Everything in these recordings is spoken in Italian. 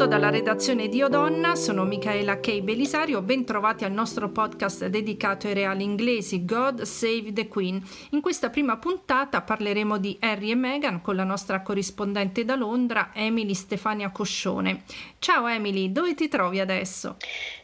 saluto dalla redazione di Odonna, sono Michaela K. Belisario, ben trovati al nostro podcast dedicato ai reali inglesi God Save the Queen. In questa prima puntata parleremo di Harry e Meghan con la nostra corrispondente da Londra, Emily Stefania Coscione. Ciao Emily, dove ti trovi adesso?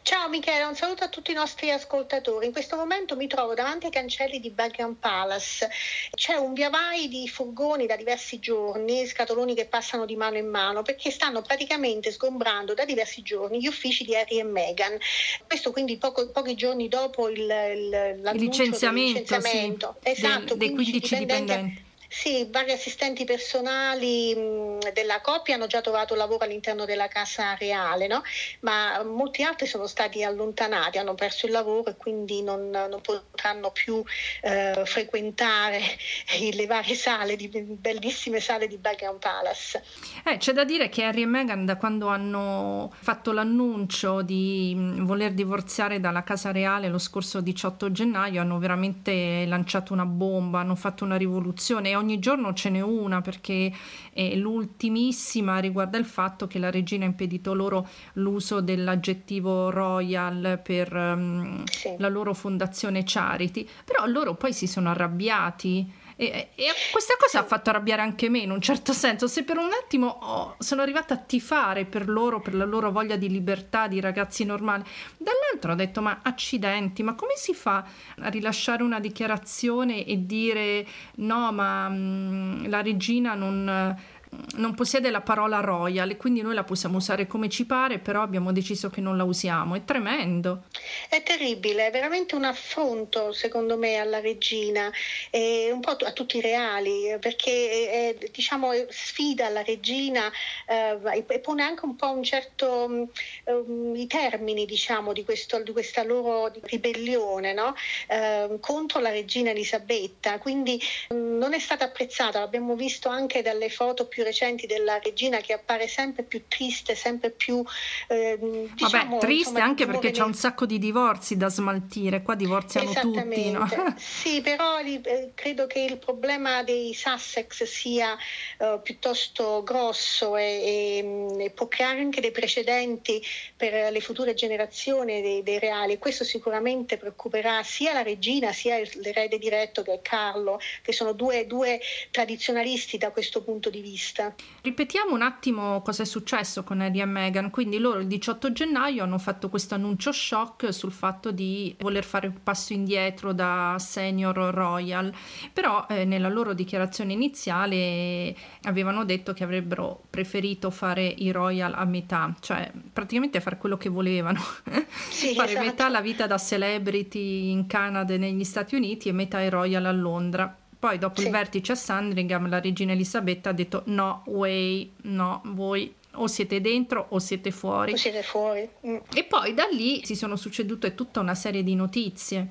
Ciao Michela, un saluto a tutti i nostri ascoltatori. In questo momento mi trovo davanti ai cancelli di Buckingham Palace. C'è un via vai di furgoni da diversi giorni, scatoloni che passano di mano in mano, perché stanno praticamente sgombrando da diversi giorni gli uffici di Harry e Meghan. Questo quindi poco, pochi giorni dopo il, il, il licenziamento, licenziamento. Sì, esatto, dei, dei 15 dipendenti. Sì, vari assistenti personali della coppia hanno già trovato lavoro all'interno della Casa Reale, no? ma molti altri sono stati allontanati, hanno perso il lavoro e quindi non, non potranno più eh, frequentare le varie sale, di, bellissime sale di Buckingham Palace. Eh, c'è da dire che Harry e Meghan da quando hanno fatto l'annuncio di voler divorziare dalla Casa Reale lo scorso 18 gennaio hanno veramente lanciato una bomba, hanno fatto una rivoluzione ogni giorno ce n'è una perché eh, l'ultimissima riguarda il fatto che la regina ha impedito loro l'uso dell'aggettivo royal per um, sì. la loro fondazione Charity, però loro poi si sono arrabbiati e, e, questa cosa ha fatto arrabbiare anche me in un certo senso. Se per un attimo oh, sono arrivata a tifare per loro, per la loro voglia di libertà di ragazzi normali, dall'altro ho detto: Ma accidenti, ma come si fa a rilasciare una dichiarazione e dire no, ma mh, mm, la regina non non possiede la parola royal e quindi noi la possiamo usare come ci pare, però abbiamo deciso che non la usiamo. È tremendo. È terribile, è veramente un affronto secondo me alla regina e un po' a tutti i reali perché è, diciamo, sfida la regina eh, e pone anche un po' un certo um, i termini diciamo, di, questo, di questa loro ribellione no? eh, contro la regina Elisabetta. Quindi um, non è stata apprezzata, l'abbiamo visto anche dalle foto più recenti della regina che appare sempre più triste, sempre più... Eh, diciamo, Vabbè, triste insomma, anche perché c'è un sacco di divorzi da smaltire, qua divorziano tutti. No? sì, però eh, credo che il problema dei Sussex sia uh, piuttosto grosso e, e, mm, e, può creare anche dei precedenti per le future generazioni dei, dei reali. Questo sicuramente preoccuperà sia la regina sia l'erede diretto che è Carlo, che sono due, due tradizionalisti da questo punto di vista vista. Ripetiamo un attimo cosa è successo con Harry e Meghan. Quindi loro il 18 gennaio hanno fatto questo annuncio shock sul fatto di voler fare un passo indietro da senior royal, però eh, nella loro dichiarazione iniziale avevano detto che avrebbero preferito fare i royal a metà, cioè praticamente fare quello che volevano, sì, fare esatto. metà la vita da celebrity in Canada e negli Stati Uniti e metà i royal a Londra. Poi dopo sì. il vertice a Sandringham la regina Elisabetta ha detto no way, no, voi o siete dentro o siete fuori. O siete fuori. Mm. E poi da lì si sono succedute tutta una serie di notizie.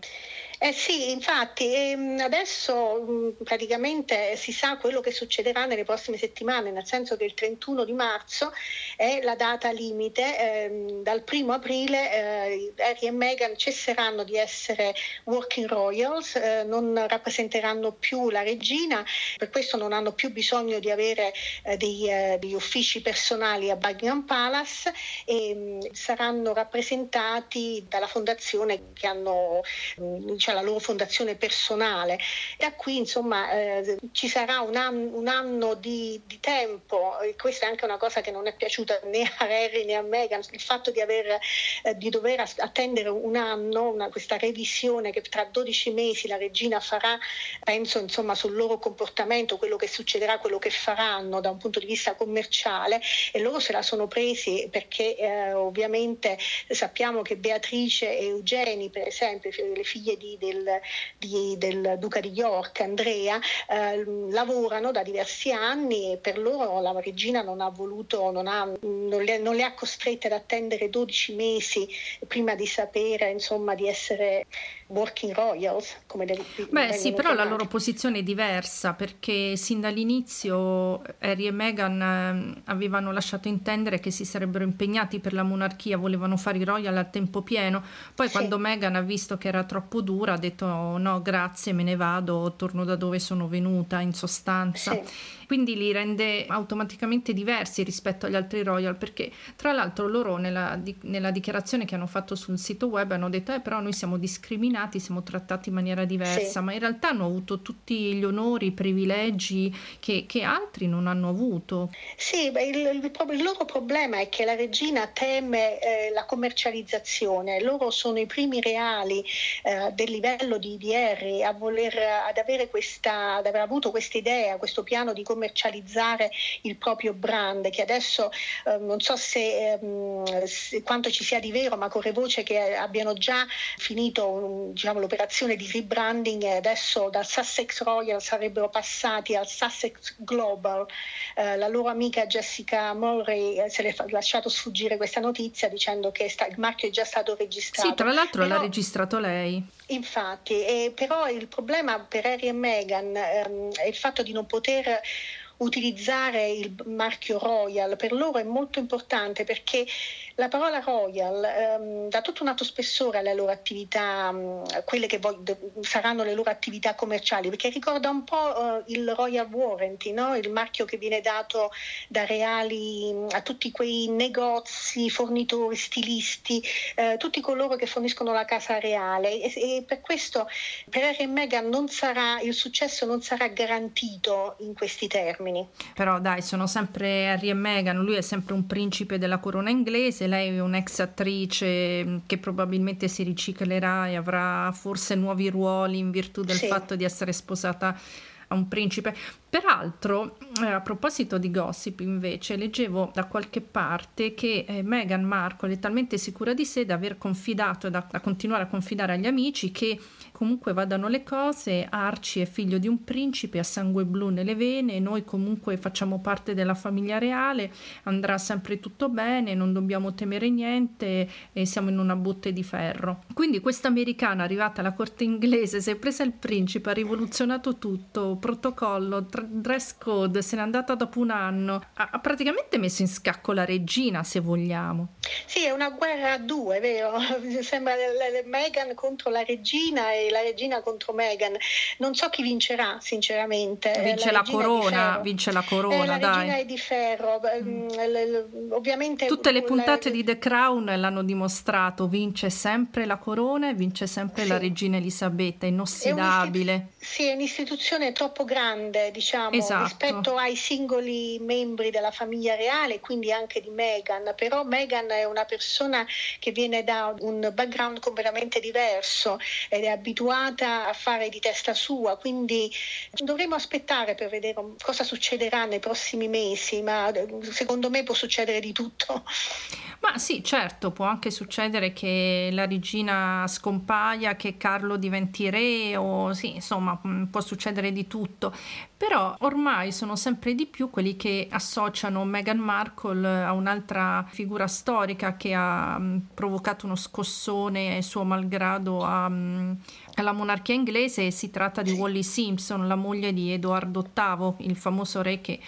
Eh sì, infatti ehm, adesso praticamente si sa quello che succederà nelle prossime settimane, nel senso che il 31 di marzo è la data limite, ehm, dal 1 aprile eh, Harry e Meghan cesseranno di essere working royals, eh, non rappresenteranno più la regina, per questo non hanno più bisogno di avere eh, degli uffici personali a Buckingham Palace e mh, mm, saranno rappresentati dalla fondazione che hanno cioè la loro fondazione personale. Da qui insomma eh, ci sarà un, an- un anno di, di, tempo, e questa è anche una cosa che non è piaciuta né a Harry né a Meghan, il fatto di, aver, eh, di dover attendere un anno, una, questa revisione che tra 12 mesi la regina farà, penso insomma sul loro comportamento, quello che succederà, quello che faranno da un punto di vista commerciale e loro se la sono presi perché eh, ovviamente sappiamo che Beatrice e Eugeni per esempio, le figlie di del, di, del Duca di York, Andrea, eh, lavorano da diversi anni e per loro la regina non ha voluto, non, ha, non, le, non le ha costrette ad attendere 12 mesi prima di sapere insomma, di essere working royals. Come del, Beh sì, però chiamati. la loro posizione è diversa perché sin dall'inizio Harry e Meghan eh, avevano lasciato intendere che si sarebbero impegnati per la monarchia, volevano fare i royal a tempo pieno, poi sì. quando Meghan ha visto che era troppo dura ha detto oh, no grazie me ne vado, torno da dove sono venuta in sostanza. Sì quindi li rende automaticamente diversi rispetto agli altri royal perché tra l'altro loro nella, di, nella dichiarazione che hanno fatto sul sito web hanno detto eh però noi siamo discriminati, siamo trattati in maniera diversa, sì. ma in realtà hanno avuto tutti gli onori, i privilegi che, che altri non hanno avuto. Sì, beh, il, il, il, loro problema è che la regina teme eh, la commercializzazione, loro sono i primi reali eh, del livello di, di Harry a voler, ad avere questa, ad aver avuto questa idea, questo piano di commercializzare il proprio brand, che adesso eh, non so se, ehm, se, quanto ci sia di vero, ma corre voce che abbiano già finito diciamo, l'operazione di rebranding e adesso dal Sussex Royal sarebbero passati al Sussex Global. Eh, la loro amica Jessica Murray eh, se l'è lasciato sfuggire questa notizia dicendo che sta, il marchio è già stato registrato. Sì, tra l'altro Però, l'ha registrato lei. Infatti, eh, però il problema per Harry e Meghan ehm, è il fatto di non poter utilizzare il marchio Royal per loro è molto importante perché la parola Royal ehm, dà tutto un altro spessore alle loro attività, mh, mm, quelle che vo- saranno le loro attività commerciali, perché ricorda un po' eh, il Royal Warranty, no? il marchio che viene dato da reali mm, a tutti quei negozi, fornitori, stilisti, eh, tutti coloro che forniscono la casa reale e, e per questo per Harry Meghan non sarà, il successo non sarà garantito in questi termini. Però dai, sono sempre Harry e Meghan, lui è sempre un principe della corona inglese se lei è un'ex attrice mm, che probabilmente si riciclerà e avrà forse nuovi ruoli in virtù del sì. fatto di essere sposata a un principe. Peraltro, eh, a proposito di gossip, invece, leggevo da qualche parte che eh, Meghan Markle è talmente sicura di sé da aver confidato e da, da continuare a confidare agli amici che comunque vadano le cose, Archie è figlio di un principe, ha sangue blu nelle vene, noi comunque facciamo parte della famiglia reale, andrà sempre tutto bene, non dobbiamo temere niente e siamo in una botte di ferro. Quindi questa americana arrivata alla corte inglese si è presa il principe, ha rivoluzionato tutto, protocollo, dress code, se n'è andata dopo un anno, ha, ha praticamente messo in scacco la regina se vogliamo. Sì, è una guerra a due, vero? Sembra Meghan contro la regina e la regina contro Meghan. Non so chi vincerà, sinceramente. Vince la, la corona, vince la corona, eh, la dai. regina è di ferro. Mm. Ovviamente tutte le puntate la... di The Crown l'hanno dimostrato, vince sempre la corona e vince sempre sì. la regina Elisabetta, inossidabile. È sì, è un'istituzione troppo grande, diciamo, esatto. rispetto ai singoli membri della famiglia reale, quindi anche di Meghan, però Meghan è una persona che viene da un background completamente diverso ed è abituata abituata a fare di testa sua, quindi dovremo aspettare per vedere cosa succederà nei prossimi mesi, ma secondo me può succedere di tutto. Ma sì, certo, può anche succedere che la regina scompaia, che Carlo diventi re o sì, insomma, mm, può succedere di tutto. Però ormai sono sempre di più quelli che associano Meghan Markle a un'altra figura storica che ha mm, provocato uno scossone suo malgrado a, mm, alla monarchia inglese. Si tratta di Wally Simpson, la moglie di Edoardo VIII, il famoso re che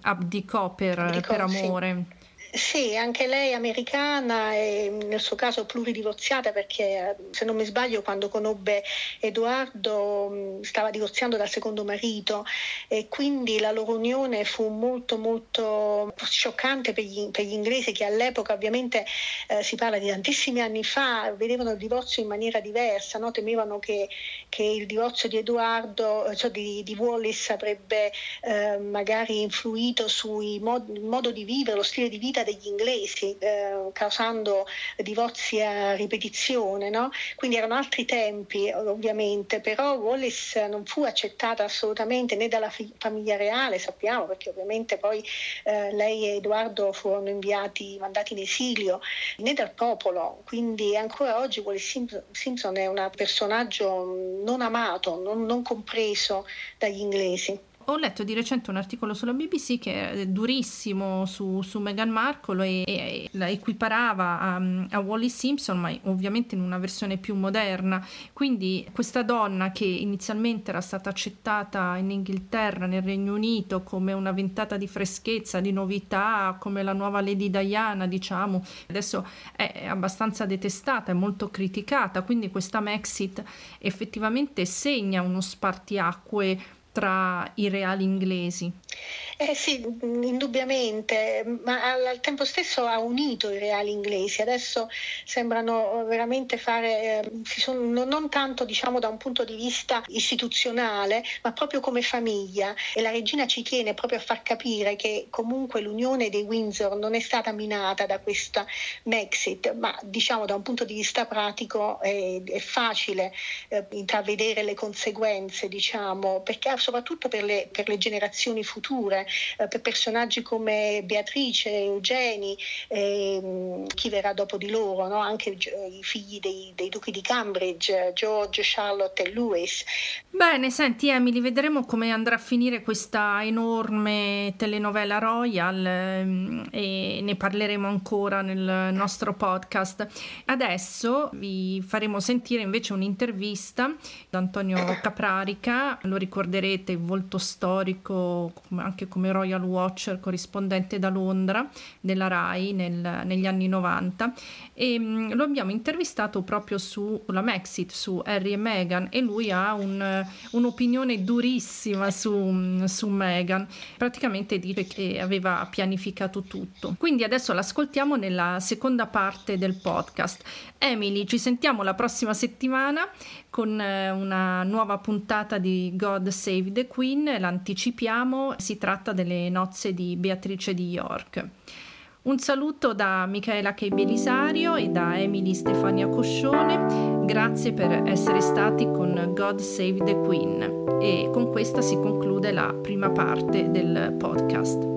abdicò per, abdicò, per amore. Sì. Sì, anche lei americana e nel suo caso pluridivorziata perché se non mi sbaglio quando conobbe Edoardo stava divorziando dal secondo marito e quindi la loro unione fu molto molto scioccante per gli, per gli inglesi che all'epoca ovviamente eh, si parla di tantissimi anni fa, vedevano il divorzio in maniera diversa, no? temevano che, che, il divorzio di Edoardo, cioè di, di Wallis avrebbe eh, magari influito sul mod, modo di vivere, lo stile di vita degli inglesi, eh, causando divorzi a ripetizione. No? Quindi erano altri tempi, ovviamente, però Wallis non fu accettata assolutamente né dalla fi- famiglia reale, sappiamo, perché ovviamente poi eh, lei e Edoardo furono inviati, mandati in esilio, né dal popolo. Quindi ancora oggi Wallis Simpson è un personaggio non amato, non, non compreso dagli inglesi. Ho letto di recente un articolo sulla BBC che è durissimo su, su Meghan Markle e, e, la equiparava a, a Wallis Simpson, ma ovviamente in una versione più moderna. Quindi questa donna che inizialmente era stata accettata in Inghilterra, nel Regno Unito, come una ventata di freschezza, di novità, come la nuova Lady Diana, diciamo, adesso è abbastanza detestata, è molto criticata. Quindi questa Maxit effettivamente segna uno spartiacque tra i reali inglesi. Eh sì, indubbiamente, ma al tempo stesso ha unito i reali inglesi. Adesso sembrano veramente fare, eh, sono, non tanto diciamo da un punto di vista istituzionale, ma proprio come famiglia. E la regina ci tiene proprio a far capire che comunque l'unione dei Windsor non è stata minata da questa Brexit, ma diciamo da un punto di vista pratico è, è facile eh, intravedere le conseguenze, diciamo, perché soprattutto per le, per le generazioni future, eh, per personaggi come Beatrice, Eugeni, eh, chi verrà dopo di loro, no? anche i figli dei, dei, duchi di Cambridge, George, Charlotte e Louis. Bene, senti Emily, vedremo come andrà a finire questa enorme telenovela Royal ehm, e ne parleremo ancora nel nostro podcast. Adesso vi faremo sentire invece un'intervista da Antonio Caprarica, lo ricorderete vedrete volto storico anche come Royal Watcher corrispondente da Londra della RAI nel, negli anni 90 e mm, lo abbiamo intervistato proprio sulla Maxit, su Harry e Meghan e lui ha un, un'opinione durissima su, su Meghan, praticamente dice che aveva pianificato tutto. Quindi adesso l'ascoltiamo nella seconda parte del podcast. Emily, ci sentiamo la prossima settimana con eh, una nuova puntata di God Save the Queen, l'anticipiamo, si tratta delle nozze di Beatrice di York. Un saluto da Michaela K. Belisario e da Emily Stefania Coscione. Grazie per essere stati con God Save the Queen. E con questa si conclude la prima parte del podcast.